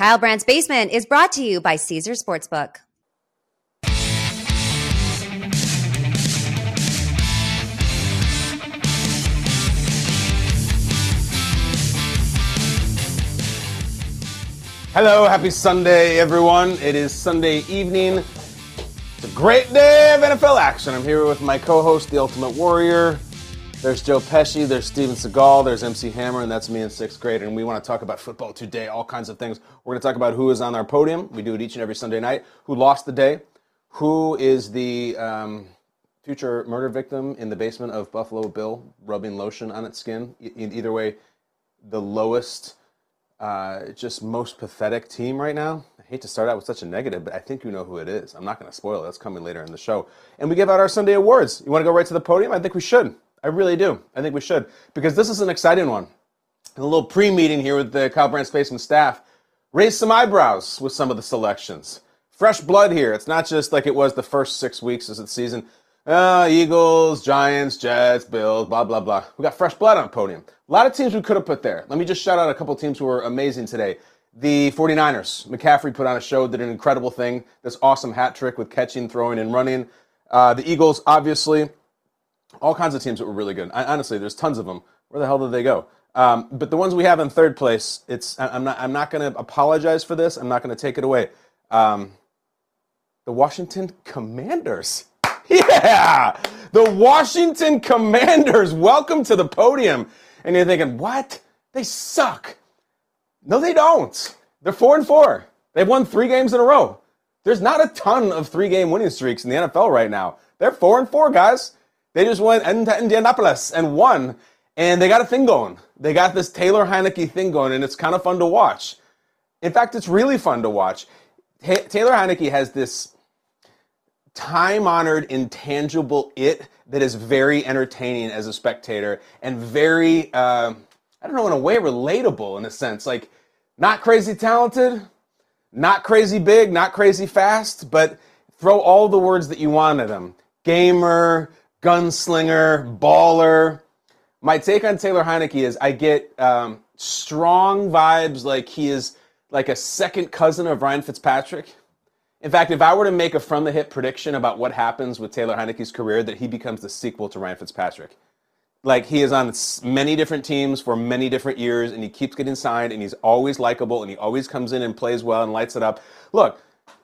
Kyle Brandt's Basement is brought to you by Caesars Sportsbook. Hello, happy Sunday, everyone. It is Sunday evening. It's a great day of NFL action. I'm here with my co host, The Ultimate Warrior. There's Joe Pesci, there's Steven Seagal, there's MC Hammer, and that's me in sixth grade. And we want to talk about football today, all kinds of things. We're going to talk about who is on our podium. We do it each and every Sunday night. Who lost the day? Who is the um, future murder victim in the basement of Buffalo Bill rubbing lotion on its skin? E- either way, the lowest uh, just most pathetic team right now. I hate to start out with such a negative, but I think you know who it is. I'm not going to spoil it. That's coming later in the show. And we give out our Sunday awards. You want to go right to the podium? I think we should. I really do. I think we should because this is an exciting one. a little pre-meeting here with the Kyle Brandt's Basement staff raised some eyebrows with some of the selections. Fresh blood here. It's not just like it was the first six weeks of the season. Uh, Eagles, Giants, Jets, Bills, blah, blah, blah. We got fresh blood on the podium. A lot of teams we could have put there. Let me just shout out a couple teams who were amazing today. The 49ers. McCaffrey put on a show, did an incredible thing. This awesome hat trick with catching, throwing, and running. Uh, the Eagles, obviously. All kinds of teams that were really good. I, honestly, there's tons of them. Where the hell did they go? Um, but the ones we have in third place, it's I'm not I'm not going to apologize for this. I'm not going to take it away. Um, the Washington Commanders. Yeah, the Washington Commanders. Welcome to the podium. And you're thinking, what? They suck. No, they don't. They're four and four. They've won three games in a row. There's not a ton of three game winning streaks in the NFL right now. They're four and four, guys. They just went into Indianapolis and won, and they got a thing going. They got this Taylor Heinicke thing going, and it's kind of fun to watch. In fact, it's really fun to watch. Taylor Heinicke has this time honored, intangible it that is very entertaining as a spectator and very, uh, I don't know, in a way relatable in a sense. Like, not crazy talented, not crazy big, not crazy fast, but throw all the words that you want at him gamer, gunslinger, baller. My take on Taylor Heinicke is I get um, strong vibes like he is like a second cousin of Ryan Fitzpatrick in fact, if I were to make a from the hip prediction about what happens with Taylor Heinicke's career, that he becomes the sequel to Ryan Fitzpatrick. Like he is on many different teams for many different years, and he keeps getting signed, and he's always likable, and he always comes in and plays well and lights it up. Look,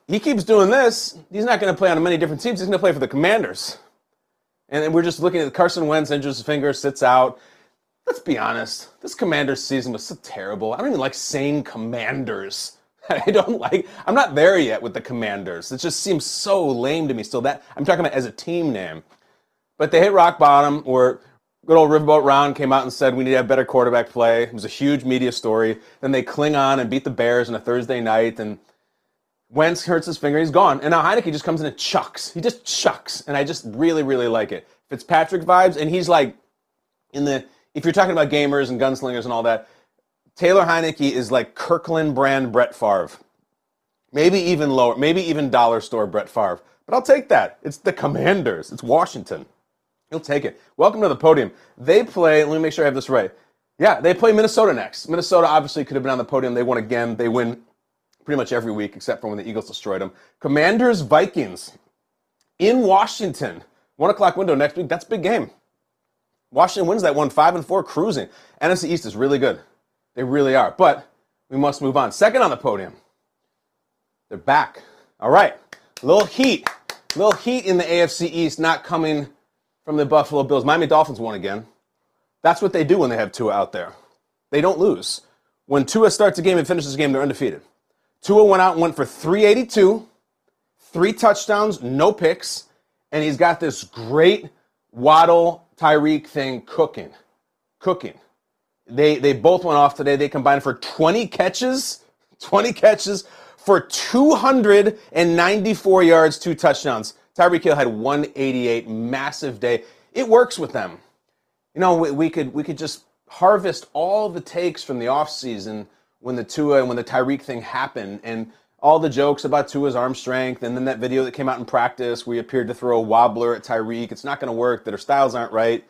he keeps doing this. He's not going to play on many different teams. He's going to play for the Commanders. And we're just looking at Carson Wentz injures his finger, sits out. Let's be honest. This Commanders season was so terrible. I don't even like saying Commanders. I don't like. I'm not there yet with the Commanders. It just seems so lame to me. Still, that I'm talking about as a team name. But they hit rock bottom. Where good old Riverboat Ron came out and said we need to have better quarterback play. It was a huge media story. Then they cling on and beat the Bears on a Thursday night. And Wentz hurts his finger. He's gone. And now Heinicke just comes in and chucks. He just chucks. And I just really, really like it. Fitzpatrick vibes. And he's like in the. If you're talking about gamers and gunslingers and all that, Taylor Heinicke is like Kirkland brand Brett Favre. Maybe even lower, maybe even dollar store Brett Favre. But I'll take that. It's the Commanders. It's Washington. He'll take it. Welcome to the podium. They play, let me make sure I have this right. Yeah, they play Minnesota next. Minnesota obviously could have been on the podium. They won again. They win pretty much every week except for when the Eagles destroyed them. Commanders, Vikings in Washington. One o'clock window next week. That's big game. Washington wins that one, five and four, cruising. NFC East is really good. They really are. But we must move on. Second on the podium. They're back. All right. Little heat. Little heat in the AFC East not coming from the Buffalo Bills. Miami Dolphins won again. That's what they do when they have Tua out there. They don't lose. When Tua starts a game and finishes a game, they're undefeated. Tua went out went for 382, three touchdowns, no picks, and he's got this great Waddle Tyreek thing cooking. Cooking. They they both went off today. They combined for 20 catches, 20 catches for 294 yards, two touchdowns. Tyreek Hill had 188, massive day. It works with them. You know, we, we could we could just harvest all the takes from the offseason when the Tua and when the Tyreek thing happened and all the jokes about Tua's arm strength and then that video that came out in practice where he appeared to throw a wobbler at Tyreek. It's not going to work, that our styles aren't right.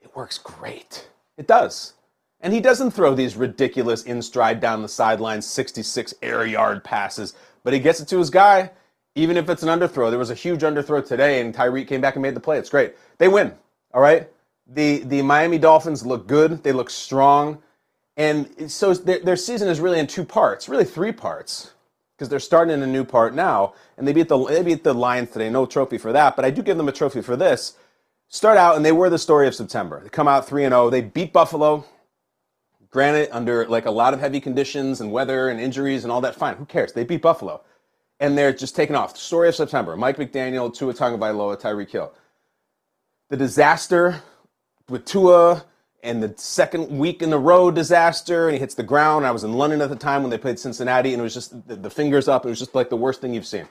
It works great. It does. And he doesn't throw these ridiculous in stride down the sideline 66 air yard passes, but he gets it to his guy, even if it's an underthrow. There was a huge underthrow today, and Tyreek came back and made the play. It's great. They win. All right. The the Miami Dolphins look good. They look strong, and so their, their season is really in two parts, really three parts, because they're starting in a new part now, and they beat the they beat the Lions today. No trophy for that, but I do give them a trophy for this. Start out, and they were the story of September. They come out three and zero. They beat Buffalo. Granted, under like a lot of heavy conditions and weather and injuries and all that, fine. Who cares? They beat Buffalo, and they're just taking off. Story of September: Mike McDaniel, Tua Tagovailoa, Tyreek Hill. The disaster with Tua and the second week in the row disaster, and he hits the ground. I was in London at the time when they played Cincinnati, and it was just the, the fingers up. It was just like the worst thing you've seen.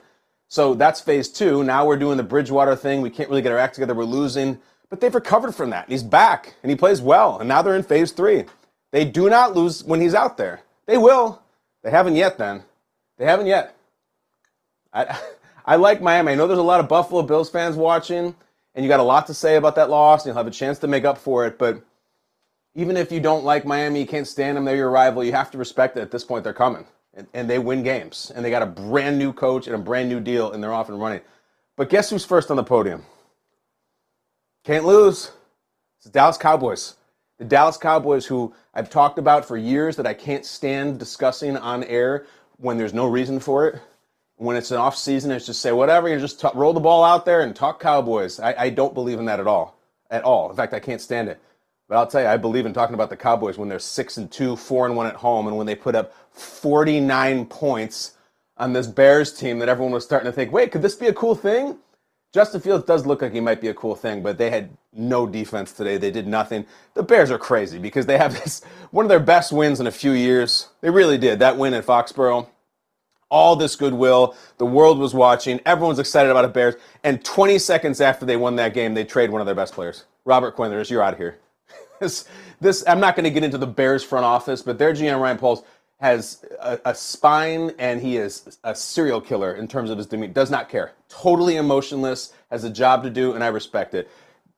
So that's phase two. Now we're doing the Bridgewater thing. We can't really get our act together. We're losing, but they've recovered from that. He's back, and he plays well. And now they're in phase three. They do not lose when he's out there. They will. They haven't yet. Then they haven't yet. I I like Miami. I know there's a lot of Buffalo Bills fans watching and you got a lot to say about that loss, and you'll have a chance to make up for it. But even if you don't like Miami, you can't stand them, they're your rival, you have to respect that at this point they're coming. And, and, they win games. And they got a brand new coach and a brand new deal, and they're off and running. But guess who's first on the podium? Can't lose. It's the Dallas Cowboys. The Dallas Cowboys, who I've talked about for years that I can't stand discussing on air when there's no reason for it when it's an off season, it's just say whatever. You just t- roll the ball out there and talk Cowboys. I, I don't believe in that at all, at all. In fact, I can't stand it. But I'll tell you, I believe in talking about the Cowboys when they're six and two, four and one at home, and when they put up 49 points on this Bears team that everyone was starting to think, wait, could this be a cool thing? Justin Fields does look like he might be a cool thing, but they had no defense today. They did nothing. The Bears are crazy because they have this one of their best wins in a few years. They really did. That win at Foxborough all this goodwill. The world was watching. Everyone's excited about the Bears. And 20 seconds after they won that game, they trade one of their best players. Robert Quinn, you're out of here. This, this, I'm not going to get into the Bears front office, but their GM Ryan Poles has a, a, spine and he is a serial killer in terms of his demeanor. Does not care. Totally emotionless. Has a job to do, and I respect it.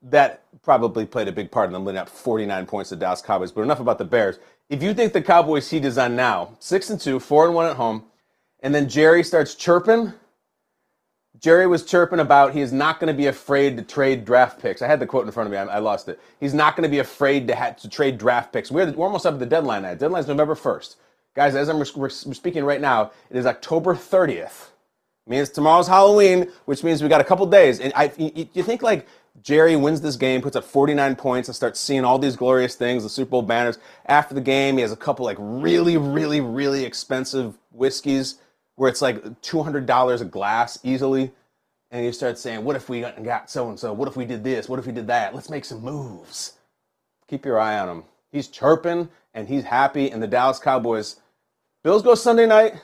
That probably played a big part in them letting up 49 points to Dallas Cowboys. But enough about the Bears. If you think the Cowboys heat is on now, six and two, four and one at home, and then Jerry starts chirping. Jerry was chirping about he is not going to be afraid to trade draft picks. I had the quote in front of me. I, I lost it. He's not going to be afraid to, ha- to trade draft picks. We're, we're almost up at the deadline now. Deadline's November 1st. Guys, as I'm we're speaking right now, it is October 30th. It means tomorrow's Halloween, which means we got a couple days. And I, you, you think like Jerry wins this game, puts up 49 points, and starts seeing all these glorious things, the Super Bowl banners. After the game, he has a couple like really, really, really expensive whiskeys where it's like $200 a glass easily. And you start saying, what if we got so and so? What if we did this? What if we did that? Let's make some moves. Keep your eye on him. He's chirping and he's happy. And the Dallas Cowboys, Bills go Sunday night.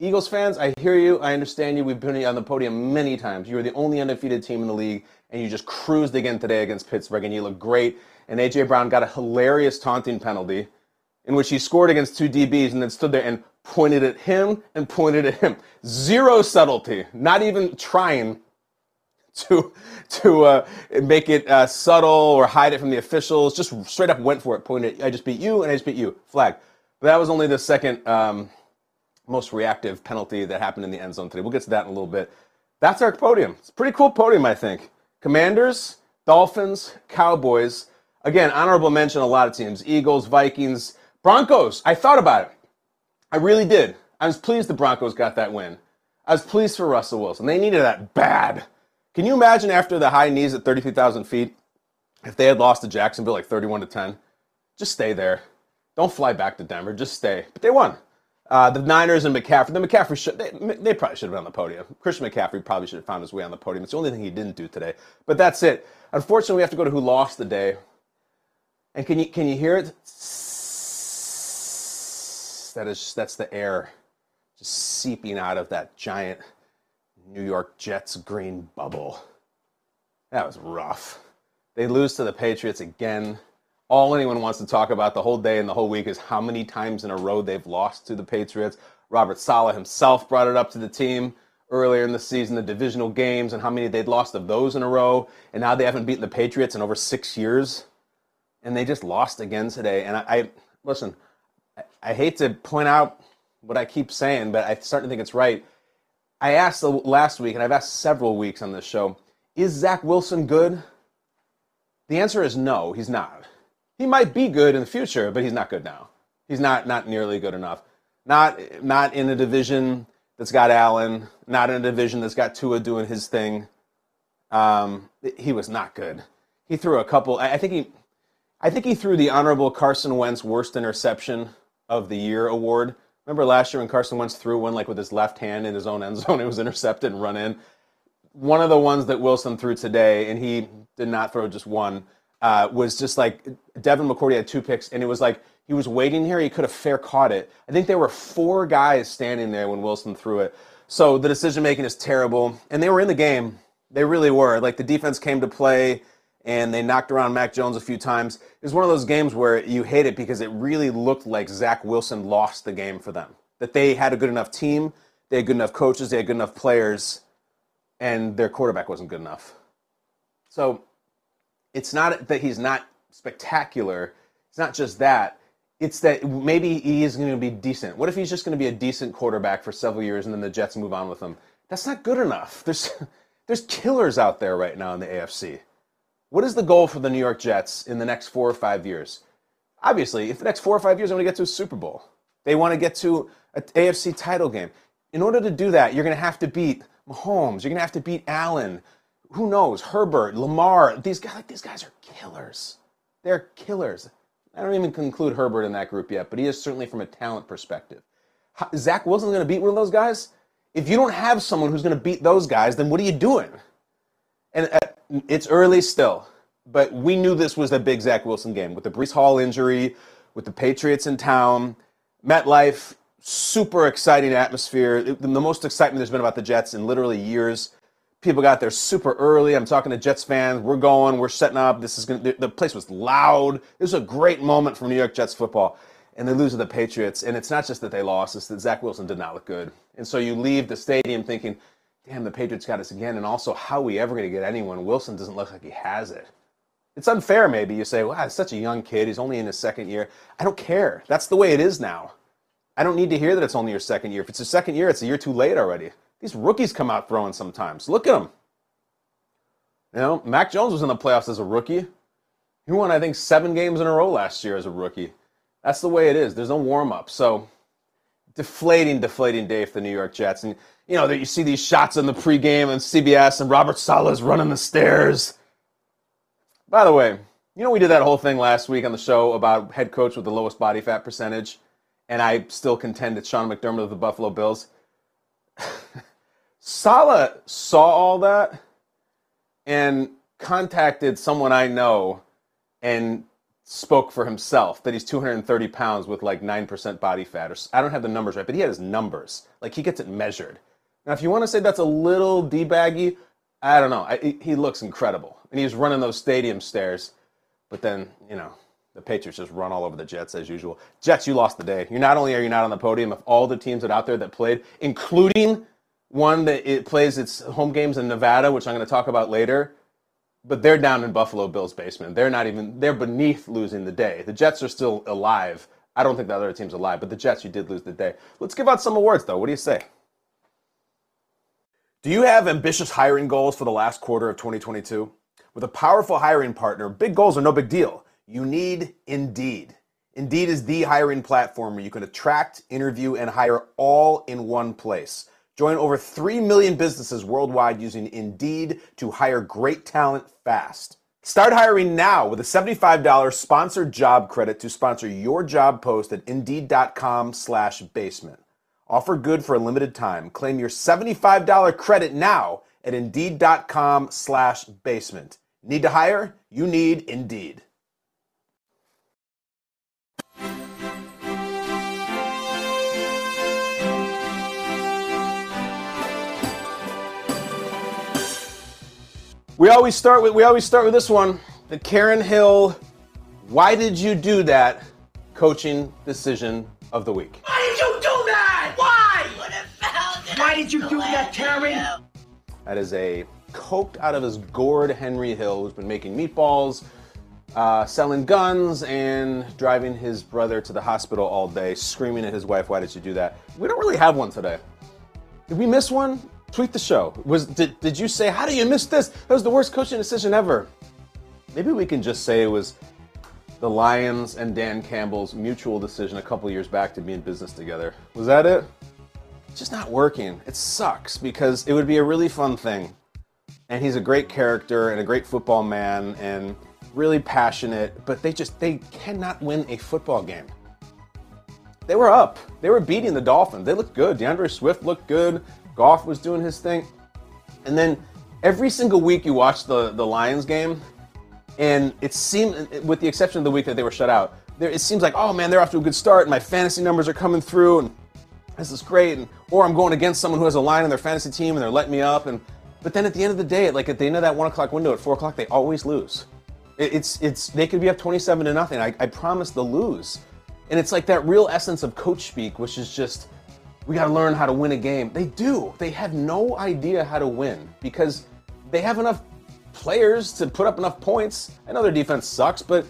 Eagles fans, I hear you. I understand you. We've been on the podium many times. You are the only undefeated team in the league, and you just cruised again today against Pittsburgh, and you look great. And A.J. Brown got a hilarious taunting penalty in which he scored against two DBs and then stood there and pointed at him and pointed at him. Zero subtlety, not even trying to to uh, make it uh, subtle or hide it from the officials. Just straight up went for it. Pointed. I just beat you, and I just beat you. Flag. But that was only the second um, most reactive penalty that happened in the end zone today. We'll get to that in a little bit. That's our podium. It's a pretty cool podium, I think. Commanders, Dolphins, Cowboys. Again, honorable mention. A lot of teams: Eagles, Vikings, Broncos. I thought about it. I really did. I was pleased the Broncos got that win. I was pleased for Russell Wilson. They needed that bad. Can you imagine after the high knees at 33,000 feet, if they had lost to Jacksonville like 31 to 10? Just stay there. Don't fly back to Denver. Just stay. But they won. Uh, the Niners and McCaffrey. The McCaffrey should they, they probably should have been on the podium. Christian McCaffrey probably should have found his way on the podium. It's the only thing he didn't do today. But that's it. Unfortunately, we have to go to who lost the day. And can you can you hear it? That is that's the air just seeping out of that giant New York Jets green bubble. That was rough. They lose to the Patriots again. All anyone wants to talk about the whole day and the whole week is how many times in a row they've lost to the Patriots. Robert Saleh himself brought it up to the team earlier in the season, the divisional games, and how many they'd lost of those in a row. And now they haven't beaten the Patriots in over six years. and they just lost again today. And I, I listen, I, hate to point out what I keep saying, but I start to think it's right. I asked last week, and I've asked several weeks on this show, is Zach Wilson good? The answer is no, he's not. He might be good in the future, but he's not good now. He's not not nearly good enough. Not not in a division that's got Allen, not in a division that's got Tua doing his thing. Um, he was not good. He threw a couple. I think he, I think he threw the honorable Carson Wentz worst interception of the year award. Remember last year when Carson Wentz threw one like with his left hand in his own end zone, it was intercepted and run in. One of the ones that Wilson threw today, and he did not throw just one, uh, was just like Devin McCourty had two picks, and it was like he was waiting here. He could have fair caught it. I think there were four guys standing there when Wilson threw it. So the decision making is terrible, and they were in the game. They really were. Like the defense came to play and they knocked around Mac Jones a few times. It was one of those games where you hate it because it really looked like Zach Wilson lost the game for them. That they had a good enough team, they had good enough coaches, they had good enough players, and their quarterback wasn't good enough. So it's not that he's not spectacular. It's not just that. It's that maybe he is going to be decent. What if he's just going to be a decent quarterback for several years and then the Jets move on with him? That's not good enough. There's there's killers out there right now in the AFC. What is the goal for the New York Jets in the next four or five years? Obviously, if the next four or five years they want to get to a Super Bowl, they want to get to an AFC title game. In order to do that, you're going to have to beat Mahomes. You're going to have to beat Allen. Who knows? Herbert, Lamar. These guys, like these guys are killers. They're killers. I don't even conclude Herbert in that group yet, but he is certainly from a talent perspective. Zach Wilson's going to beat one of those guys. If you don't have someone who's going to beat those guys, then what are you doing? And uh, it's early still, but we knew this was a big Zach Wilson game with the Breece Hall injury, with the Patriots in town, MetLife, super exciting atmosphere. The most excitement there's been about the Jets in literally years. People got there super early. I'm talking to Jets fans. We're going. We're setting up. This is going. The place was loud. It was a great moment for New York Jets football, and they lose to the Patriots. And it's not just that they lost; it's that Zach Wilson did not look good. And so you leave the stadium thinking, damn, the Patriots got us again. And also, how are we ever going to get anyone? Wilson doesn't look like he has it. It's unfair, maybe. You say, wow, he's such a young kid. He's only in his second year. I don't care. That's the way it is now. I don't need to hear that it's only your second year. If it's your second year, it's a year too late already. These rookies come out throwing sometimes. Look at them. You know, Mac Jones was in the playoffs as a rookie. He won, I think, seven games in a row last year as a rookie. That's the way it is. There's no warm up. So, deflating, deflating day for the New York Jets. And you know, that you see these shots in the pregame on CBS and Robert Saleh's running the stairs. By the way, you know, we did that whole thing last week on the show about head coach with the lowest body fat percentage, and I still contend it's Sean McDermott of the Buffalo Bills. Saleh saw all that and contacted someone I know and spoke for himself that he's 230 pounds with like 9% body fat. Or, I don't have the numbers right, but he had his numbers. Like he gets it measured. Now, if you want to say that's a little debaggy, I don't know. I, he looks incredible, and he's running those stadium stairs. But then, you know, the Patriots just run all over the Jets as usual. Jets, you lost the day. You not only are you not on the podium, of all the teams that out there that played, including one that it plays its home games in Nevada, which I'm going to talk about later, but they're down in Buffalo Bills' basement. They're not even. They're beneath losing the day. The Jets are still alive. I don't think the other team's alive, but the Jets, you did lose the day. Let's give out some awards, though. What do you say? Do you have ambitious hiring goals for the last quarter of 2022? With a powerful hiring partner, big goals are no big deal. You need Indeed. Indeed is the hiring platform where you can attract, interview, and hire all in one place. Join over 3 million businesses worldwide using Indeed to hire great talent fast. Start hiring now with a $75 sponsored job credit to sponsor your job post at Indeed.com slash basement. Offer good for a limited time. Claim your $75 credit now at Indeed.com slash basement. Need to hire? You need Indeed. We always start with we always start with this one. The Karen Hill, why did you do that coaching decision of the week? Why did you do that, Why? What the fuck? Why did you do that, Terry? That is a coked out of his gourd Henry Hill, who's been making meatballs uh, selling guns and driving his brother to the hospital all day, screaming at his wife, "Why did you do that?" We don't really have one today. Did we miss one? Tweet the show. Was did, did you say, "How do you miss this? That was the worst coaching decision ever"? Maybe we can just say it was the Lions and Dan Campbell's mutual decision a couple years back to be in business together. Was that it? It's just not working. It sucks because it would be a really fun thing. And he's a great character and a great football man and really passionate, but they just they cannot win a football game. They were up. They were beating the Dolphins. They looked good. D'Andre Swift looked good. Goff was doing his thing. And then every single week you watch the, the Lions game, and it seemed, with the exception of the week that they were shut out, there, it seems like, oh man, they're off to a good start, and my fantasy numbers are coming through, and this is great. And, or I'm going against someone who has a line in their fantasy team, and they're letting me up. And but then at the end of the day, like at the end of that one o'clock window at four o'clock, they always lose. It, it's it's they could be up 27 to nothing. I, I promise they'll lose. And it's like that real essence of coach speak, which is just we got to learn how to win a game. They do. They have no idea how to win because they have enough players to put up enough points. I know their defense sucks, but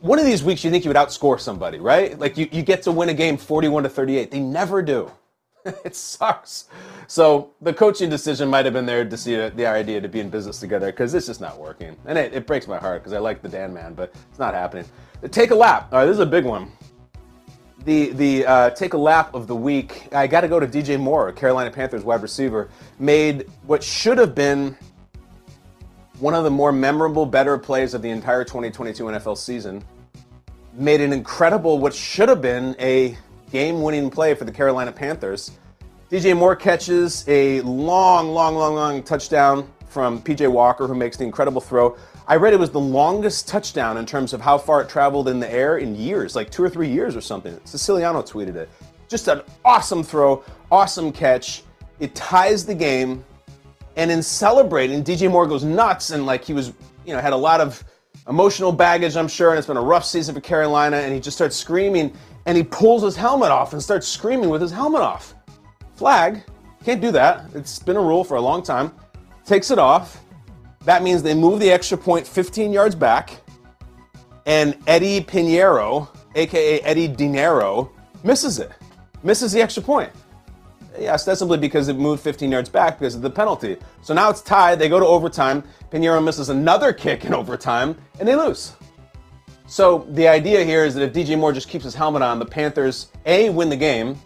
one of these weeks you think you would outscore somebody, right? Like you, you get to win a game 41 to 38. They never do. it sucks. So the coaching decision might have been there to see the idea to be in business together because it's just not working. And it, it breaks my heart because I like the Dan man, but it's not happening. Take a lap. All right, this is a big one. The the uh, take a lap of the week. I got to go to DJ Moore, Carolina Panthers wide receiver, made what should have been one of the more memorable, better plays of the entire 2022 NFL season. Made an incredible, what should have been a game winning play for the Carolina Panthers. DJ Moore catches a long, long, long, long touchdown from PJ Walker, who makes the incredible throw. I read it was the longest touchdown in terms of how far it traveled in the air in years, like two or three years or something. Siciliano tweeted it. Just an awesome throw, awesome catch. It ties the game. And in celebrating, DJ Moore goes nuts and like he was, you know, had a lot of emotional baggage, I'm sure, and it's been a rough season for Carolina. And he just starts screaming and he pulls his helmet off and starts screaming with his helmet off. Flag, can't do that. It's been a rule for a long time. Takes it off. That means they move the extra point 15 yards back. And Eddie Piñeiro, aka Eddie Dinero, misses it. Misses the extra point yeah, ostensibly because it moved 15 yards back because of the penalty. So now it's tied. They go to overtime. Piñeiro misses another kick in overtime, and they lose. So the idea here is that if DJ Moore just keeps his helmet on, the Panthers a win the game,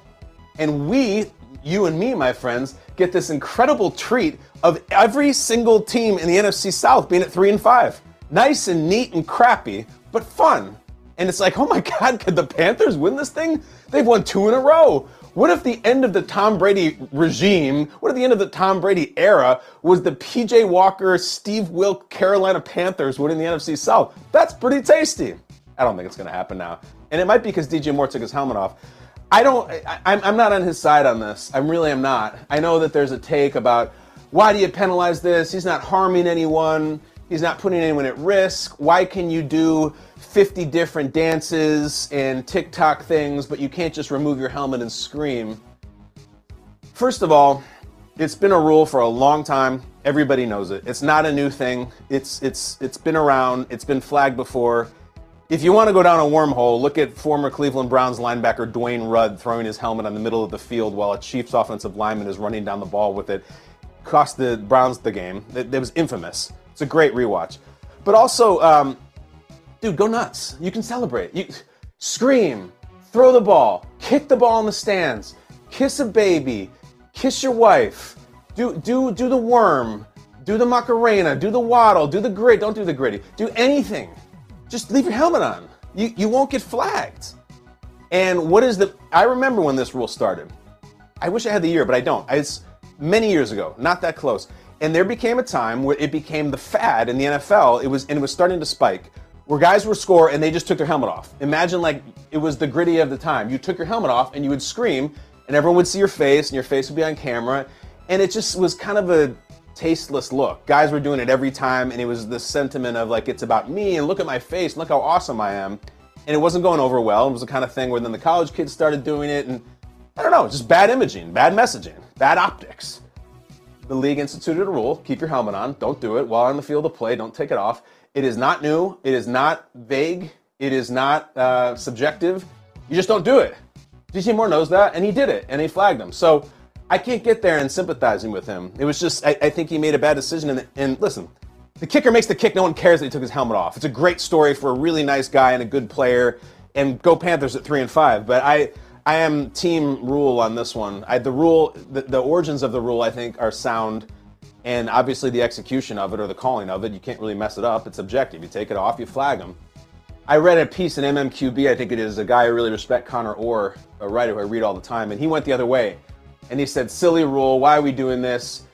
and we, you and me, my friends, get this incredible treat of every single team in the NFC South being at three and five. Nice and neat and crappy, but fun. And it's like, oh my God, could the Panthers win this thing? They've won two in a row. What if the end of the Tom Brady regime, what if the end of the Tom Brady era was the PJ Walker, Steve Wilk Carolina Panthers winning the NFC South? That's pretty tasty. I don't think it's going to happen now. And it might be because DJ Moore took his helmet off. I don't, I, I'm not on his side on this. I'm really I'm not. I know that there's a take about why do you penalize this? He's not harming anyone. He's not putting anyone at risk. Why can you do 50 different dances and TikTok things, but you can't just remove your helmet and scream? First of all, it's been a rule for a long time. Everybody knows it. It's not a new thing. It's it's it's been around. It's been flagged before. If you want to go down a wormhole, look at former Cleveland Browns linebacker Dwayne Rudd throwing his helmet on the middle of the field while a Chiefs offensive lineman is running down the ball with it. Cost the Browns the game. It, it was infamous. It's a great rewatch. But also, um, dude, go nuts. You can celebrate. You scream, throw the ball, kick the ball in the stands, kiss a baby, kiss your wife, do do do the worm, do the macarena, do the waddle, do the grit. Don't do the gritty. Do anything. Just leave your helmet on. You you won't get flagged. And what is the? I remember when this rule started. I wish I had the year, but I don't. It's many years ago, not that close. And there became a time where it became the fad in the NFL. It was and it was starting to spike, where guys were score and they just took their helmet off. Imagine like it was the gritty of the time. You took your helmet off and you would scream, and everyone would see your face, and your face would be on camera, and it just was kind of a tasteless look. Guys were doing it every time, and it was the sentiment of like it's about me and look at my face, look how awesome I am. And it wasn't going over well. It was the kind of thing where then the college kids started doing it, and I don't know, just bad imaging, bad messaging, bad optics the league instituted a rule keep your helmet on, don't do it while on the field of play, don't take it off. It is not new. It is not vague. It is not uh, subjective. You just don't do it. DJ Moore knows that, and he did it, and he flagged him. So I can't get there and sympathizing with him. It was just, I, I think he made a bad decision. And, and listen, the kicker makes the kick. No one cares that he took his helmet off. It's a great story for a really nice guy and a good player. And go Panthers at three and five. But I, I am team rule on this one. I, the rule, the, the origins of the rule, I think, are sound, and obviously the execution of it or the calling of it, you can't really mess it up. It's objective. You take it off, you flag them. I read a piece in MMQB, I think it is, a guy I really respect, Connor Orr, a writer who I read all the time, and he went the other way. And he said, silly rule, why are we doing this?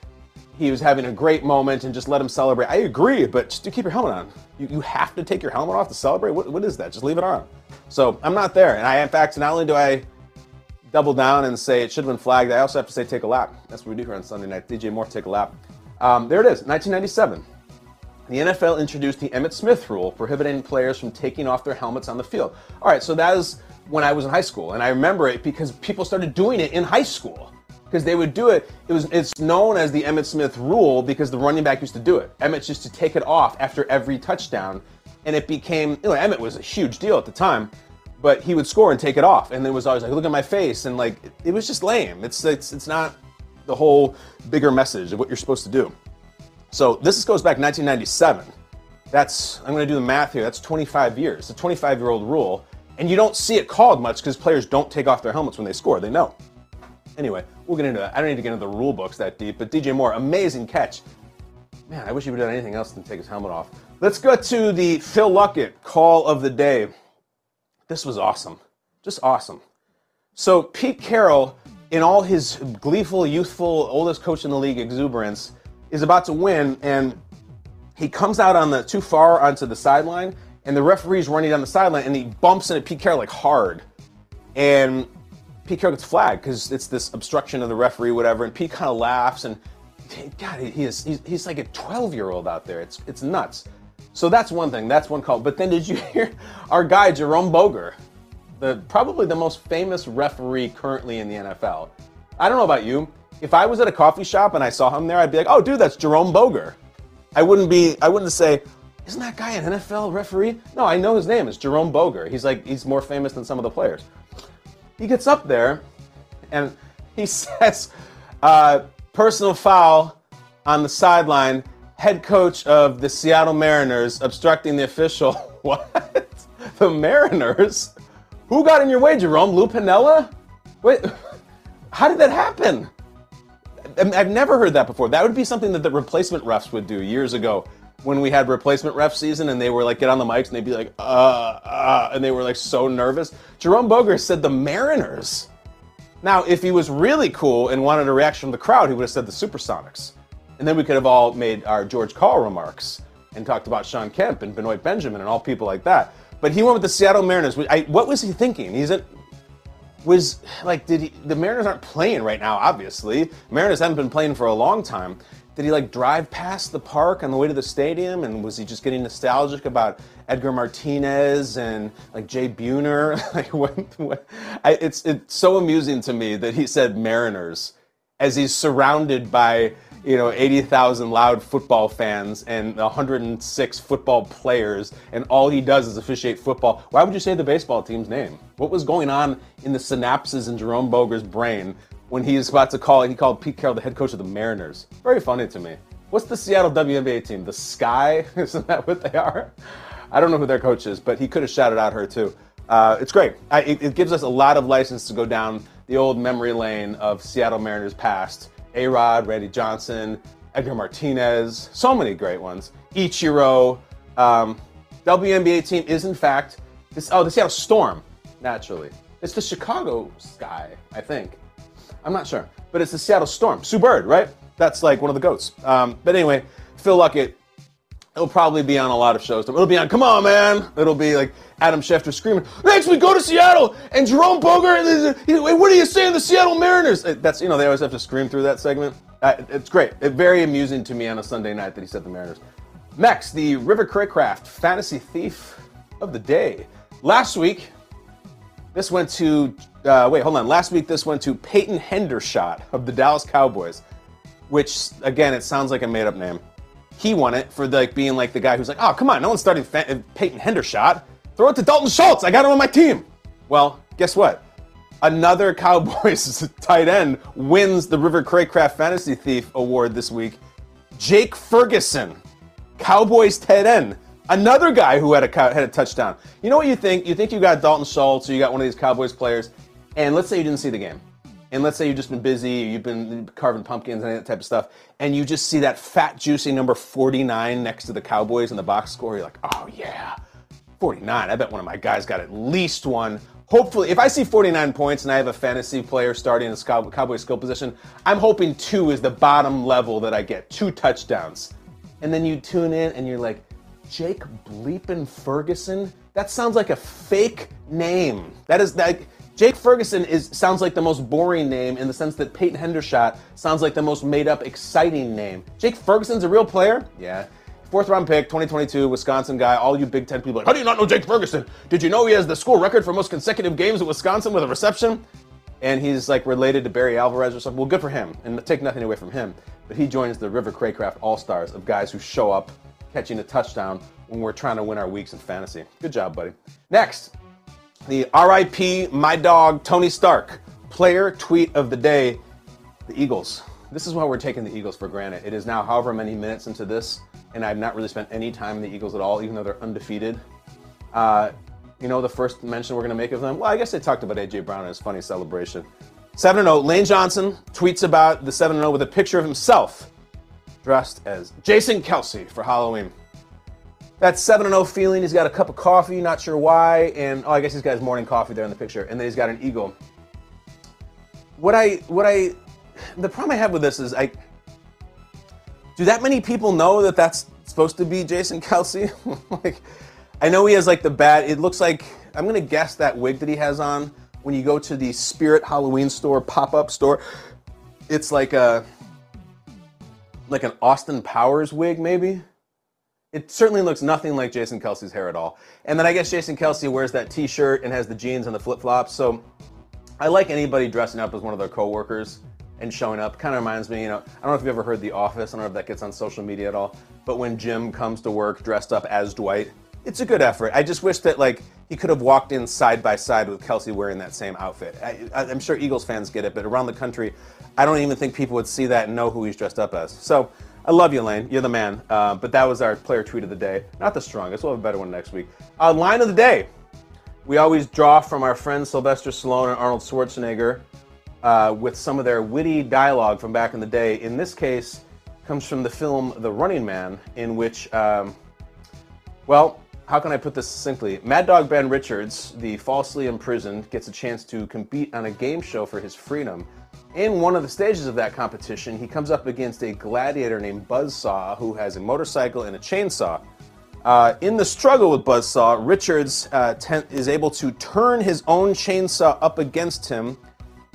He was having a great moment and just let him celebrate. I agree, but just keep your helmet on. You, you have to take your helmet off to celebrate? What, what is that? Just leave it on. So I'm not there. And I, in fact, not only do I double down and say it should have been flagged, I also have to say take a lap. That's what we do here on Sunday night. DJ Moore, take a lap. Um, there it is, 1997. The NFL introduced the Emmitt Smith rule, prohibiting players from taking off their helmets on the field. All right, so that is when I was in high school, and I remember it because people started doing it in high school because they would do it. It was it's known as the Emmitt Smith rule because the running back used to do it. Emmett used to take it off after every touchdown, and it became you know Emmitt was a huge deal at the time, but he would score and take it off, and then was always like, look at my face, and like it was just lame. It's it's it's not the whole bigger message of what you're supposed to do. So this goes back 1997. That's I'm going to do the math here. That's 25 years. The 25 year old rule, and you don't see it called much because players don't take off their helmets when they score. They know. Anyway, we'll get into that. I don't need to get into the rule books that deep, but DJ Moore, amazing catch. Man, I wish he would have done anything else than take his helmet off. Let's go to the Phil Luckett call of the day. This was awesome. Just awesome. So, Pete Carroll, in all his gleeful, youthful, oldest coach in the league exuberance, is about to win, and he comes out on the too far onto the sideline, and the referee's running down the sideline, and he bumps into Pete Carroll like hard. And Pete Carroll gets flagged because it's this obstruction of the referee, whatever. And Pete kind of laughs, and God, he is he's, like a 12 year old out there. It's it's nuts. So that's one thing. That's one call. But then did you hear our guy Jerome Boger, the probably the most famous referee currently in the NFL? I don't know about you. If I was at a coffee shop and I saw him there, I'd be like, "Oh, dude, that's Jerome Boger." I wouldn't be. I wouldn't say, "Isn't that guy an NFL referee?" No, I know his name is Jerome Boger. He's like he's more famous than some of the players. He gets up there and he says, uh, personal foul on the sideline, head coach of the Seattle Mariners obstructing the official. what? The Mariners? Who got in your way, Jerome? Lou Piniella? Wait, how did that happen? I've never heard that before. That would be something that the replacement refs would do years ago when we had replacement ref season and they were like get on the mics and they'd be like uh uh and they were like so nervous. Jerome Boger said the Mariners. Now, if he was really cool and wanted a reaction from the crowd, he would have said the Supersonics. And then we could have all made our George Karl remarks and talked about Shawn Kemp and Benoit Benjamin and all people like that. But he went with the Seattle Mariners. I, what was he thinking? He's a, was like, did he? The Mariners aren't playing right now. Obviously, Mariners haven't been playing for a long time. Did he like drive past the park on the way to the stadium? And was he just getting nostalgic about Edgar Martinez and like Jay Buhner? like when, when I, it's it's so amusing to me that he said Mariners as he's surrounded by you know 80,000 loud football fans and 106 football players and all he does is officiate football. Why would you say the baseball team's name? What was going on in the synapses in Jerome Boger's brain when he was about to call, he called Pete Carroll the head coach of the Mariners. Very funny to me. What's the Seattle WNBA team? The Sky? Isn't that what they are? I don't know who their coach is, but he could have shouted out her too. Uh, it's great. I, it, it, gives us a lot of license to go down the old memory lane of Seattle Mariners past. A Rod, Randy Johnson, Edgar Martinez, so many great ones. Ichiro. Um, WNBA team is, in fact, this, oh, the Seattle Storm, naturally. It's the Chicago Sky, I think. I'm not sure, but it's the Seattle Storm. Sue Bird, right? That's like one of the goats. Um, but anyway, Phil Luckett. It'll probably be on a lot of shows. It'll be on Come On Man. It'll be like Adam Schefter screaming, Next we go to Seattle and Jerome Boger. What are you saying, the Seattle Mariners? That's you know they always have to scream through that segment. Uh, it's great. Very amusing to me on a Sunday night that he said the Mariners. Next, the River Cracraft Fantasy Thief of the Day. Last week, this went to, uh, wait, hold on. Last week, this went to Peyton Hendershot of the Dallas Cowboys, which, again, it sounds like a made up name. he won it for like being like the guy who's like, oh come on, no one's starting Peyton Hendershot. Throw it to Dalton Schultz. I got him on my team. Well, guess what? Another Cowboys tight end wins the River Cracraft Fantasy Thief Award this week. Jake Ferguson, Cowboys tight end. Another guy who had a had a touchdown. You know what you think? You think you got Dalton Schultz or you got one of these Cowboys players, and let's say you didn't see the game, and let's say you've just been busy, you've been carving pumpkins and that type of stuff, and you just see that fat, juicy number 49 next to the Cowboys in the box score. You're like, oh yeah, 49. I bet one of my guys got at least one. Hopefully, if I see 49 points and I have a fantasy player starting in the Cowboy skill position, I'm hoping two is the bottom level that I get two touchdowns. And then you tune in and you're like, Jake Bleepin Ferguson? That sounds like a fake name. That is that. Jake Ferguson is sounds like the most boring name in the sense that Peyton Hendershot sounds like the most made up, exciting name. Jake Ferguson's a real player? Yeah. Fourth round pick, 2022, Wisconsin guy. All you Big Ten people, like, how do you not know Jake Ferguson? Did you know he has the school record for most consecutive games at Wisconsin with a reception? And he's like related to Barry Alvarez or something. Well, good for him, and take nothing away from him. But he joins the River Cracraft All Stars of guys who show up catching a touchdown when we're trying to win our weeks in fantasy. Good job, buddy. Next, the RIP my dog Tony Stark player tweet of the day: the Eagles. This is why we're taking the Eagles for granted. It is now however many minutes into this, and I've not really spent any time in the Eagles at all, even though they're undefeated. Uh, you know the first mention we're going to make of them? Well, I guess they talked about A.J. Brown and his funny celebration. 7 0, Lane Johnson tweets about the 7 0 with a picture of himself dressed as Jason Kelce for Halloween. That 7 0 feeling, he's got a cup of coffee, not sure why, and oh, I guess he's got his morning coffee there in the picture, and then he's got an eagle. What I, what I, the problem I have with this is I, do that many people know that that's supposed to be Jason Kelce? like, I know he has like the bad, it looks like, I'm gonna guess that wig that he has on when you go to the Spirit Halloween store, pop up store. It's like a, like an Austin Powers wig, maybe. It certainly looks nothing like Jason Kelce's hair at all. And then I guess Jason Kelce wears that T-shirt and has the jeans and the flip-flops. So I like anybody dressing up as one of their coworkers and showing up. Kind of reminds me, you know, I don't know if you've ever heard The Office. I don't know if that gets on social media at all. But when Jim comes to work dressed up as Dwight, it's a good effort. I just wish that like he could have walked in side by side with Kelce wearing that same outfit. I, am sure Eagles fans get it, but around the country, I don't even think people would see that and know who he's dressed up as. So I love you, Lane. You're the man. Uh, but that was our player tweet of the day. Not the strongest. We'll have a better one next week. Uh, line of the day. We always draw from our friends Sylvester Stallone and Arnold Schwarzenegger uh, with some of their witty dialogue from back in the day. In this case, comes from the film The Running Man, in which, um, well, how can I put this succinctly? Mad Dog Ben Richards, the falsely imprisoned, gets a chance to compete on a game show for his freedom. In one of the stages of that competition, he comes up against a gladiator named Buzzsaw who has a motorcycle and a chainsaw. Uh, in the struggle with Buzzsaw, Richards uh, is able to turn his own chainsaw up against him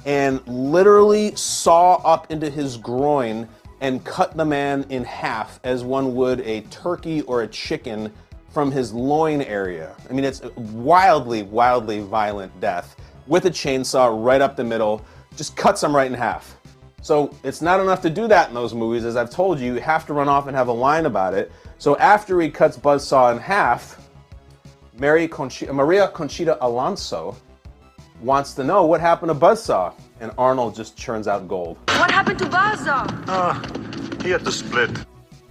and literally saw up into his groin and cut the man in half as one would a turkey or a chicken from his loin area. I mean, it's wildly, wildly violent death with a chainsaw right up the middle, just cuts him right in half. So it's not enough to do that in those movies. As I've told you, you have to run off and have a line about it. So after he cuts Buzzsaw in half, Mary Conchi- Maria Conchita Alonso wants to know what happened to Buzzsaw. And Arnold just churns out gold. What happened to Buzzsaw? Ah, he had to split.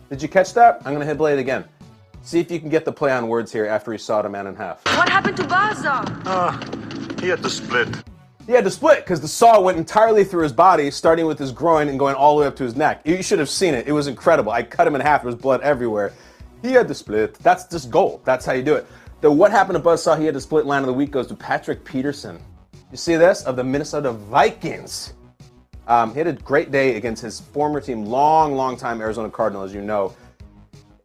Did you catch that? I'm going to hit play it again. See if you can get the play on words here after he sawed a man in half. What happened to Buzzsaw? Ah, he had to split. He had to split because the saw went entirely through his body, starting with his groin and going all the way up to his neck. You should have seen it. It was incredible. I cut him in half. There was blood everywhere. He had to split. That's just gold. That's how you do it. The what happened to Buzzsaw, he had to split line of the week goes to Patrick Peterson. You see this? Of the Minnesota Vikings. Um, he had a great day against his former team, long, long time Arizona Cardinal, as you know.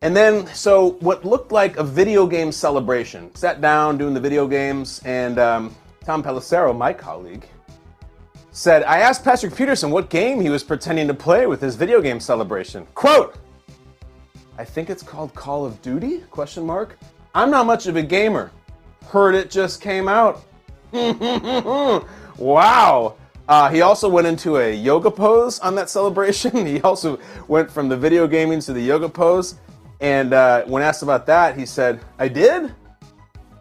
And then, so what looked like a video game celebration. Sat down doing the video games, and um, Tom Pelissero, my colleague, said, I asked Patrick Peterson what game he was pretending to play with his video game celebration. Quote, I think it's called Call of Duty? Question mark. I'm not much of a gamer. Heard it just came out. wow. Uh, he also went into a yoga pose on that celebration. He also went from the video gaming to the yoga pose. And uh, when asked about that, he said, I did?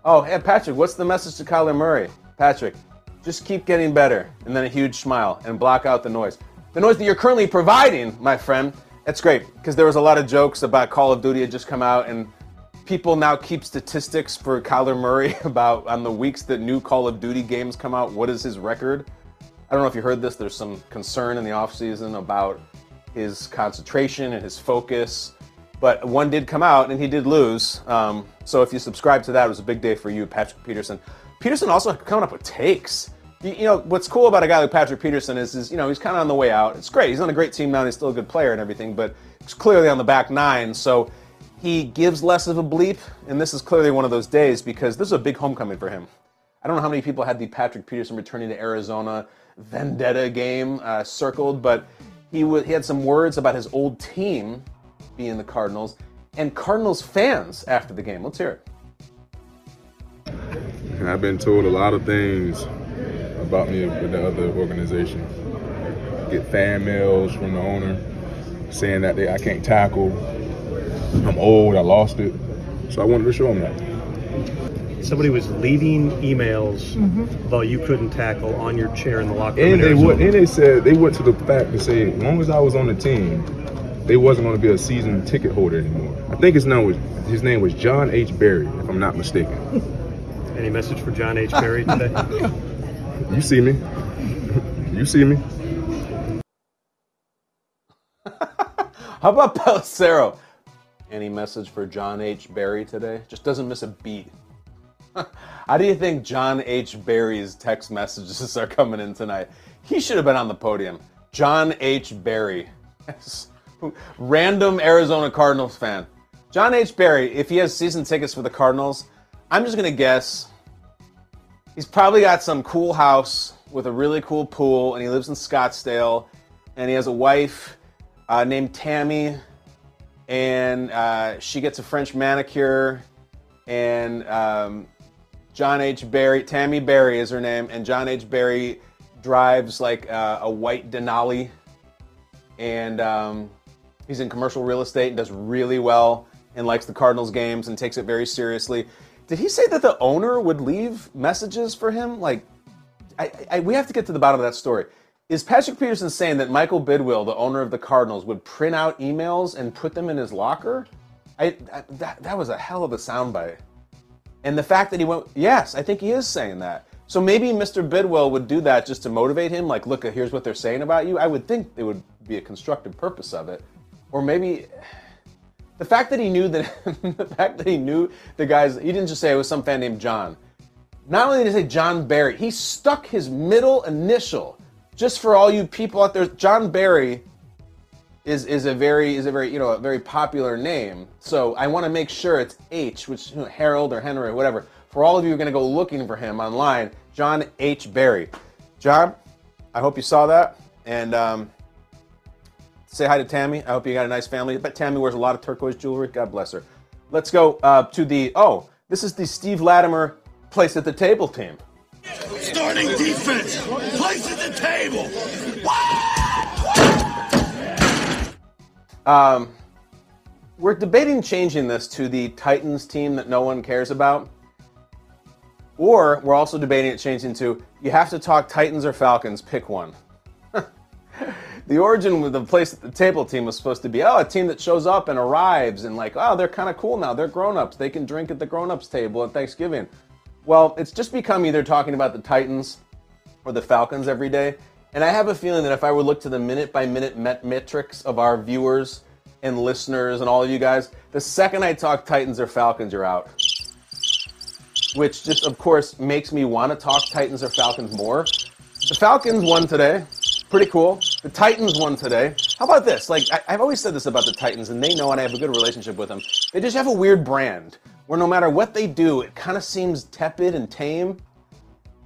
Oh, hey, Patrick, what's the message to Kyler Murray? Patrick, just keep getting better. And then a huge smile and block out the noise. The noise that you're currently providing, my friend, that's great because there was a lot of jokes about Call of Duty had just come out and people now keep statistics for Kyler Murray about on the weeks that new Call of Duty games come out. What is his record? I don't know if you heard this. There's some concern in the offseason about his concentration and his focus. But one did come out and he did lose. Um, so if you subscribe to that, it was a big day for you, Patrick Peterson. Peterson also coming up with takes. You, you know, what's cool about a guy like Patrick Peterson is, is you know, he's kind of on the way out. It's great. He's on a great team now he's still a good player and everything, but he's clearly on the back nine. So he gives less of a bleep. And this is clearly one of those days because this is a big homecoming for him. I don't know how many people had the Patrick Peterson returning to Arizona vendetta game uh, circled, but he, w- he had some words about his old team being the Cardinals and Cardinals fans after the game. Let's hear it. And I've been told a lot of things about me with the other organization. Get fan mails from the owner saying that they, I can't tackle. I'm old. I lost it. So I wanted to show them that. Somebody was leaving emails mm-hmm. about you couldn't tackle on your chair in the locker room. And in they would, and they said they went to the fact to say as long as I was on the team, they wasn't going to be a season ticket holder anymore. I think his name was his name was John H. Berry, if I'm not mistaken. Any message for John H. Perry today? You see me? You see me? How about Pelissero? Any message for John H. Barry today? Just doesn't miss a beat. How do you think John H. Barry's text messages are coming in tonight? He should have been on the podium. John H. Barry. Random Arizona Cardinals fan. John H. Barry, if he has season tickets for the Cardinals, I'm just going to guess he's probably got some cool house with a really cool pool, and he lives in Scottsdale, and he has a wife uh, named Tammy, and uh, she gets a French manicure, and um, John H. Barry, Tammy Barry is her name, and John H. Barry drives like uh, a white Denali, and um, he's in commercial real estate and does really well, and likes the Cardinals games and takes it very seriously. Did he say that the owner would leave messages for him? Like, I, I, we have to get to the bottom of that story. Is Patrick Peterson saying that Michael Bidwill, the owner of the Cardinals, would print out emails and put them in his locker? I, I that, that was a hell of a soundbite. And the fact that he went, yes, I think he is saying that. So maybe Mr. Bidwill would do that just to motivate him, like, look, here's what they're saying about you. I would think it would be a constructive purpose of it. Or maybe the fact that he knew that the fact that he knew the guys, he didn't just say it was some fan named John. Not only did he say John Barry, he stuck his middle initial. Just for all you people out there, John Barry is is a very is a very you know a very popular name. So I want to make sure it's H, which you know, Harold or Henry or whatever. For all of you who are going to go looking for him online, John H. Barry. John, I hope you saw that and um, say hi to Tammy. I hope you got a nice family. But Tammy wears a lot of turquoise jewelry. God bless her. Let's go uh, to the oh, this is the Steve Latimer place at the table team. Starting defense. Place at the table. Um, We're debating changing this to the Titans team that no one cares about. Or we're also debating it changing to you have to talk Titans or Falcons, pick one. the origin of the place at the table team was supposed to be oh, a team that shows up and arrives and like, oh, they're kind of cool now. They're grown ups. They can drink at the grown ups table at Thanksgiving. Well, it's just become either talking about the Titans or the Falcons every day. And I have a feeling that if I would look to the minute by minute metrics of our viewers and listeners and all of you guys, the second I talk Titans or Falcons, you're out. Which just, of course, makes me want to talk Titans or Falcons more. The Falcons won today. Pretty cool. The Titans won today. How about this? Like, I, I've always said this about the Titans, and they know, and I have a good relationship with them. They just have a weird brand where no matter what they do, it kind of seems tepid and tame.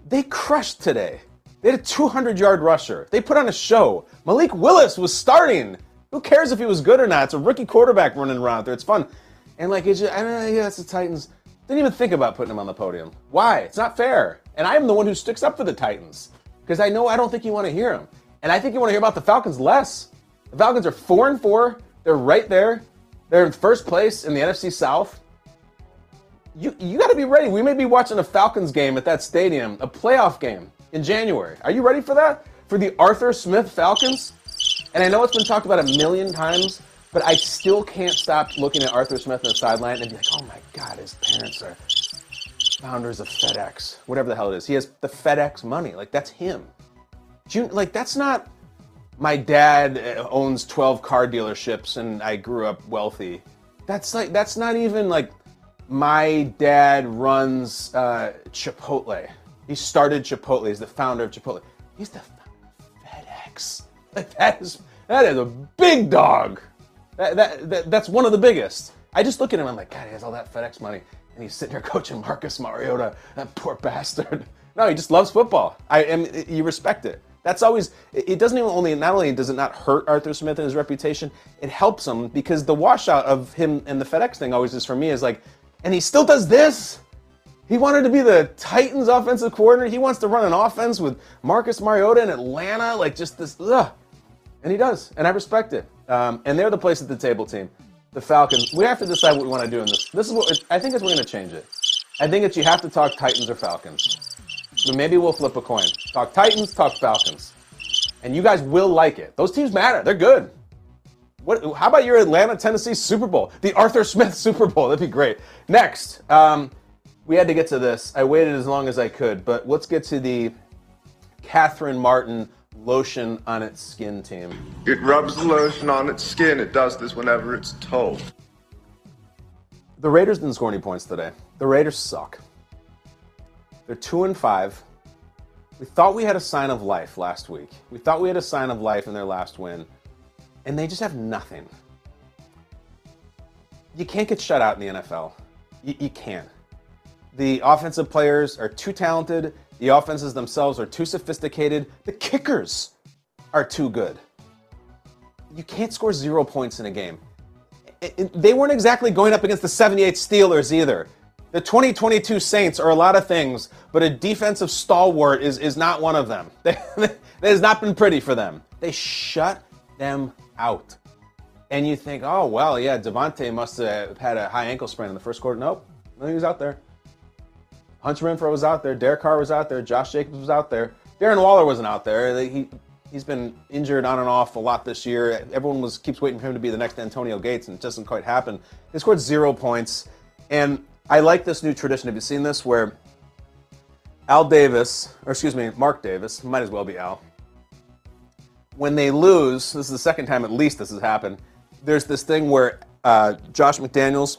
They crushed today. They had a 200 yard rusher. They put on a show. Malik Willis was starting. Who cares if he was good or not? It's a rookie quarterback running around there. It's fun. And like, it's just, I don't know, yeah, it's the Titans. Didn't even think about putting him on the podium. Why? It's not fair. And I am the one who sticks up for the Titans. because I know I don't think you want to hear them, and I think you want to hear about the Falcons less. The Falcons are four and four. They're right there. They're in first place in the NFC South. You you got to be ready. We may be watching a Falcons game at that stadium, a playoff game in January. Are you ready for that? For the Arthur Smith Falcons? And I know it's been talked about a million times, but I still can't stop looking at Arthur Smith on the sideline and be like, oh my God, his parents are founders of FedEx, whatever the hell it is. He has the FedEx money. Like, that's him. Like, that's not my dad uh, owns 12 car dealerships and I grew up wealthy. That's like, that's not even like my dad runs uh, Chipotle. He started Chipotle. He's the founder of Chipotle. He's the FedEx. Like that is that is a big dog. That, that, that that's one of the biggest. I just look at him. I'm like, God, he has all that FedEx money, and he's sitting there coaching Marcus Mariota. That poor bastard. No, he just loves football. I am. You respect it. That's always. It doesn't even only. Not only does it not hurt Arthur Smith and his reputation, it helps him because the washout of him and the FedEx thing always is for me is like, and he still does this. He wanted to be the Titans offensive coordinator. He wants to run an offense with Marcus Mariota in Atlanta, like just this. Ugh. And he does, and I respect it. Um, and they're the place at the table team. The Falcons. We have to decide what we want to do in this. This is what I think is we're going to change it. I think it's you have to talk Titans or Falcons. But maybe we'll flip a coin. Talk Titans, talk Falcons, and you guys will like it. Those teams matter. They're good. What, how about your Atlanta, Tennessee Super Bowl? The Arthur Smith Super Bowl. That'd be great. Next, um, we had to get to this. I waited as long as I could, but let's get to the Catherine Martin lotion on its skin team. It rubs the lotion on its skin. It does this whenever it's told. The Raiders didn't score any points today. The Raiders suck. They're two and five. We thought we had a sign of life last week. We thought we had a sign of life in their last win, and they just have nothing. You can't get shut out in the NFL. You, you can't. The offensive players are too talented. The offenses themselves are too sophisticated. The kickers are too good. You can't score zero points in a game. They weren't exactly going up against the 78 Steelers either. The 2022 Saints are a lot of things, but a defensive stalwart is, is not one of them. that has not been pretty for them. They shut them out. And you think, oh, well, yeah, Davante must have had a high ankle sprain in the first quarter. Nope, no, he was out there. Hunter Renfrow was out there. Derek Carr was out there. Josh Jacobs was out there. Darren Waller wasn't out there. He he's been injured on and off a lot this year. Everyone was keeps waiting for him to be the next Antonio Gates, and it doesn't quite happen. They scored zero points, and I like this new tradition. Have you seen this? Where Al Davis, or excuse me, Mark Davis, might as well be Al. When they lose, this is the second time at least this has happened. There's this thing where uh, Josh McDaniels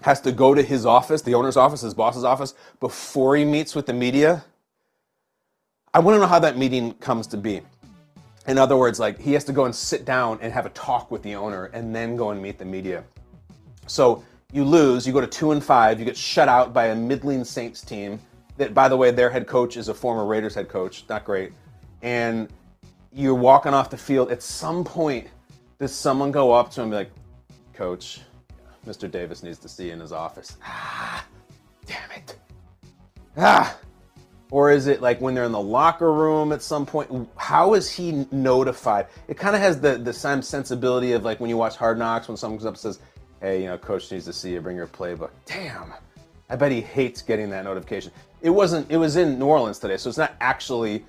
has to go to his office, the owner's office, his boss's office, before he meets with the media. I want to know how that meeting comes to be. In other words, like he has to go and sit down and have a talk with the owner and then go and meet the media. So you lose, you go to two and five, you get shut out by a middling Saints team. That, by the way, their head coach is a former Raiders head coach. Not great. And you're walking off the field. At some point, does someone go up to him and be like, Coach, Mr. Davis needs to see you in his office. Ah, damn it. Ah. Or is it like when they're in the locker room at some point? How is he notified? It kind of has the, the same sensibility of like when you watch Hard Knocks when someone comes up and says, hey, you know, coach needs to see you, bring your playbook. Damn. I bet he hates getting that notification. It wasn't, it was in New Orleans today, so it's not actually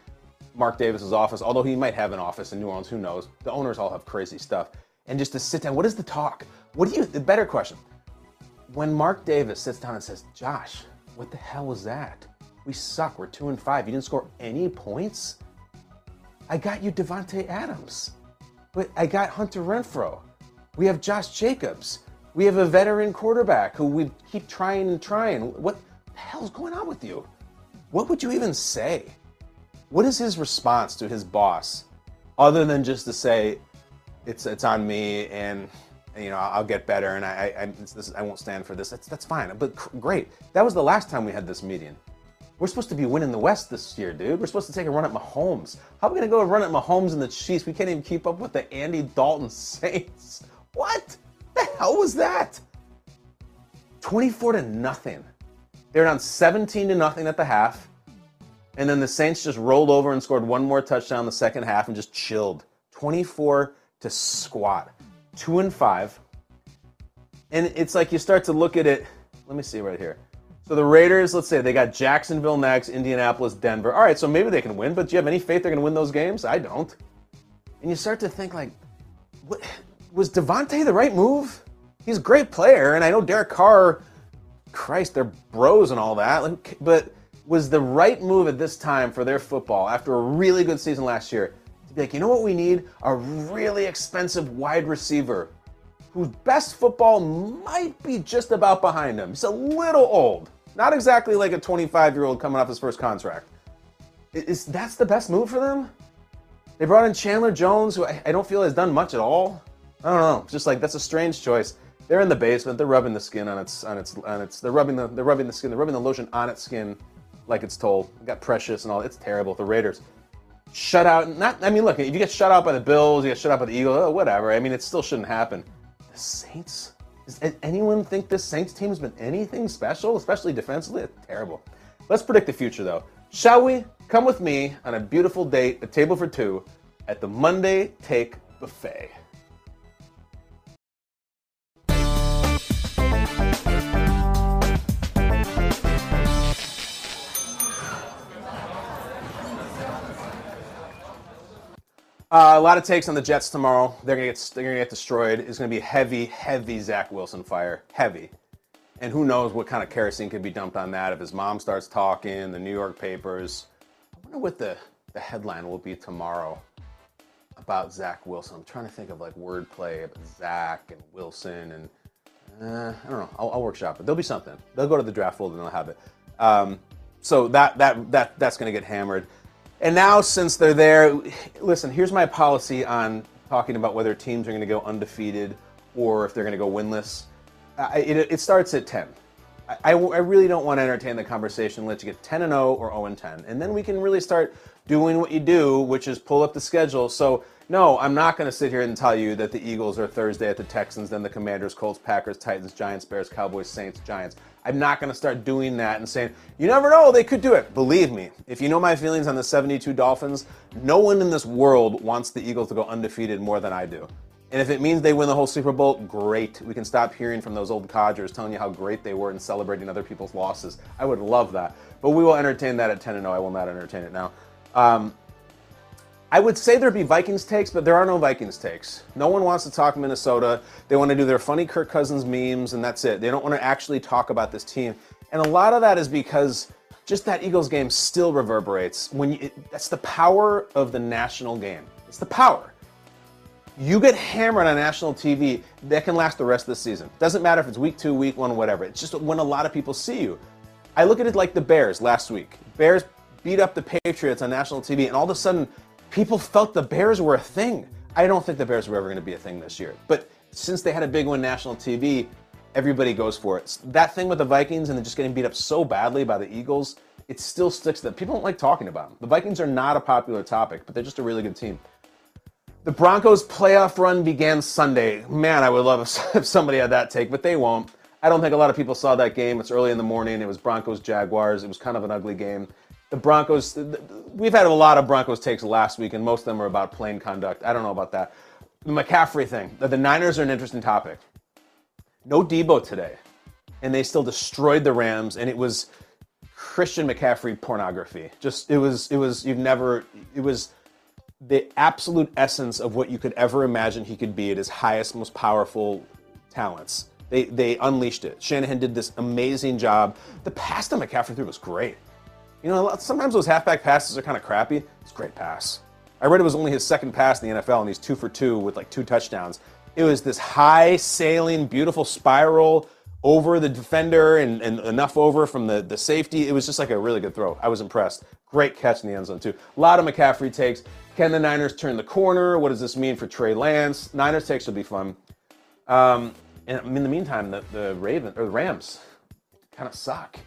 Mark Davis's office, although he might have an office in New Orleans, who knows? The owners all have crazy stuff. And just to sit down, what is the talk? What do you, the better question, when Mark Davis sits down and says, Josh, what the hell was that? We suck. We're two and five. You didn't score any points. I got you Davante Adams, but I got Hunter Renfrow. We have Josh Jacobs. We have a veteran quarterback who we keep trying and trying. What the hell's going on with you? What would you even say? What is his response to his boss, other than just to say, "It's it's on me," and you know, I'll get better, and I, I, this, I won't stand for this. That's, that's fine. But great. That was the last time we had this meeting. We're supposed to be winning the West this year, dude. We're supposed to take a run at Mahomes. How are we going to go run at Mahomes and the Chiefs? We can't even keep up with the Andy Dalton Saints. What? The hell was that? 24 to nothing. They're down 17 to nothing at the half. And then the Saints just rolled over and scored one more touchdown in the second half and just chilled. 24 to squat. Two and five. And it's like you start to look at it. Let me see right here. So the Raiders, let's say they got Jacksonville next, Indianapolis, Denver. All right, so maybe they can win, but do you have any faith they're going to win those games? I don't. And you start to think like, what, was Davante the right move? He's a great player, and I know Derek Carr. Christ, they're bros and all that. But was the right move at this time for their football after a really good season last year to be like, you know what we need? A really expensive wide receiver whose best football might be just about behind him. He's a little old. Not exactly like a 25 year old coming off his first contract. Is that's the best move for them? They brought in Chandler Jones, who I don't feel has done much at all. I don't know. Just like that's a strange choice. They're in the basement. They're rubbing the skin on its on its on its. They're rubbing the they're rubbing the skin. They're rubbing the lotion on its skin, like it's told. It got precious and all. It's terrible. The Raiders shut out. Not. I mean, look. If you get shut out by the Bills, you get shut out by the Eagles. Oh, whatever. I mean, it still shouldn't happen. The Saints. Does anyone think this Saints team has been anything special, especially defensively? It's terrible. Let's predict the future, though. Shall we? Come with me on a beautiful date, a table for two, at the Monday Take Buffet. Uh, a lot of takes on the Jets tomorrow. They're gonna get they're gonna get destroyed. It's gonna be heavy, heavy Zach Wilson fire, heavy. And who knows what kind of kerosene could be dumped on that if his mom starts talking. The New York papers. I wonder what the the headline will be tomorrow about Zach Wilson. I'm trying to think of like wordplay about Zach and Wilson and uh, I don't know. I'll, I'll, workshop it. There'll be something. They'll go to the draft folder and they'll have it. Um, so that that that that's going to get hammered. And now, since they're there, listen, here's my policy on talking about whether teams are going to go undefeated or if they're going to go winless. I, it, it, starts at 10. I, I, really don't want to entertain the conversation. Let you get 10 and 0 or 0 and 10. And then we can really start doing what you do, which is pull up the schedule. So, no, I'm not going to sit here and tell you that the Eagles are Thursday at the Texans, then the Commanders, Colts, Packers, Titans, Giants, Bears, Cowboys, Saints, Giants. I'm not going to start doing that and saying, you never know, they could do it. Believe me, if you know my feelings on the 72 Dolphins, no one in this world wants the Eagles to go undefeated more than I do. And if it means they win the whole Super Bowl, great. We can stop hearing from those old codgers telling you how great they were and celebrating other people's losses. I would love that. But we will entertain that at 10 0. I will not entertain it now. Um, I would say there'd be Vikings takes, but there are no Vikings takes. No one wants to talk Minnesota. They want to do their funny Kirk Cousins memes, and that's it. They don't want to actually talk about this team. And a lot of that is because just that Eagles game still reverberates. When you, it, that's the power of the national game. It's the power. You get hammered on national TV, that can last the rest of the season. Doesn't matter if it's week two, week one, whatever. It's just when a lot of people see you. I look at it like the Bears last week. Bears beat up the Patriots on national TV, and all of a sudden people felt the Bears were a thing. I don't think the Bears were ever going to be a thing this year. But since they had a big one national TV, everybody goes for it. That thing with the Vikings and just getting beat up so badly by the Eagles, it still sticks to them. People don't like talking about them. The Vikings are not a popular topic, but they're just a really good team. The Broncos playoff run began Sunday. Man, I would love if somebody had that take, but they won't. I don't think a lot of people saw that game. It's early in the morning. It was Broncos Jaguars. It was kind of an ugly game the Broncos, we've had a lot of Broncos takes last week, and most of them are about plane conduct. I don't know about that. The McCaffrey thing, the Niners are an interesting topic. No Deebo today, and they still destroyed the Rams, and it was Christian McCaffrey pornography. Just it was it was you've never it was the absolute essence of what you could ever imagine he could be at his highest, most powerful talents. They they unleashed it. Shanahan did this amazing job. The pass to McCaffrey was great. You know, sometimes those halfback passes are kind of crappy. It's a great pass. I read it was only his second pass in the NFL, and he's two for two with like two touchdowns. It was this high sailing, beautiful spiral over the defender and, and enough over from the, the safety. It was just like a really good throw. I was impressed. Great catch in the end zone, too. A lot of McCaffrey takes. Can the Niners turn the corner? What does this mean for Trey Lance? Niners takes will be fun. Um, and in the meantime, the, the Raven or the Rams kind of suck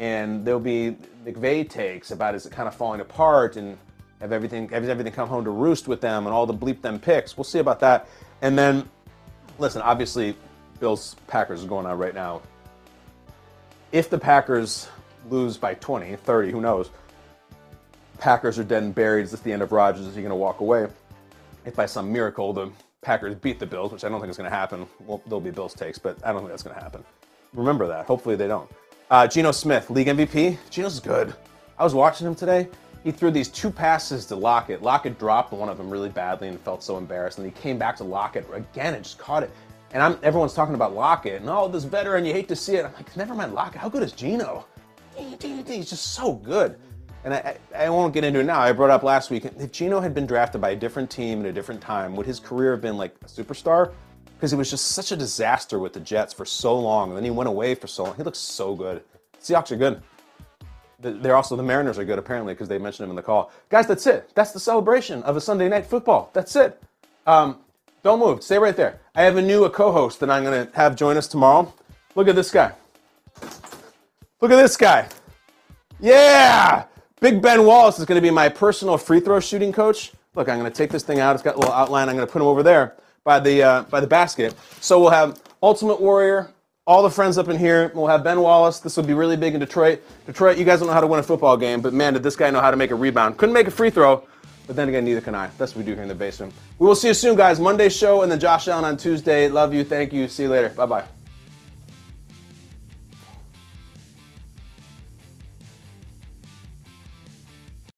and there'll be McVay takes about is it kind of falling apart and have everything have everything come home to roost with them and all the bleep them picks. We'll see about that. And then, listen, obviously, Bills Packers is going on right now. If the Packers lose by 20, 30, who knows? Packers are dead and buried. Is this the end of Rodgers? Is he going to walk away? If by some miracle the Packers beat the Bills, which I don't think is going to happen, well, there'll be Bills takes, but I don't think that's going to happen. Remember that. Hopefully they don't. Uh, Geno Smith, league MVP. Geno's good. I was watching him today. He threw these two passes to Lockett. Lockett dropped one of them really badly and felt so embarrassed. And he came back to Lockett again and just caught it. And I'm, everyone's talking about Lockett and oh, this veteran, you hate to see it. I'm like, never mind Lockett. How good is Geno? He's just so good. And I, I, won't get into it now. I brought up last week. If Geno had been drafted by a different team at a different time, would his career have been like a superstar? Because it was just such a disaster with the Jets for so long. And then he went away for so long. He looks so good. Seahawks are good. They're also the Mariners are good apparently because they mentioned him in the call. Guys, that's it. That's the celebration of a Sunday night football. That's it. Um, don't move. Stay right there. I have a new a co-host that I'm going to have join us tomorrow. Look at this guy. Look at this guy. Yeah, Big Ben Wallace is going to be my personal free throw shooting coach. Look, I'm going to take this thing out. It's got a little outline. I'm going to put him over there by the uh, by the basket. So we'll have Ultimate Warrior, all the friends up in here. We'll have Ben Wallace. This will be really big in Detroit. Detroit, you guys don't know how to win a football game, but man, did this guy know how to make a rebound. Couldn't make a free throw, but then again, neither can I. That's what we do here in the basement. We will see you soon, guys. Monday show and then Josh Allen on Tuesday. Love you. Thank you. See you later. Bye bye.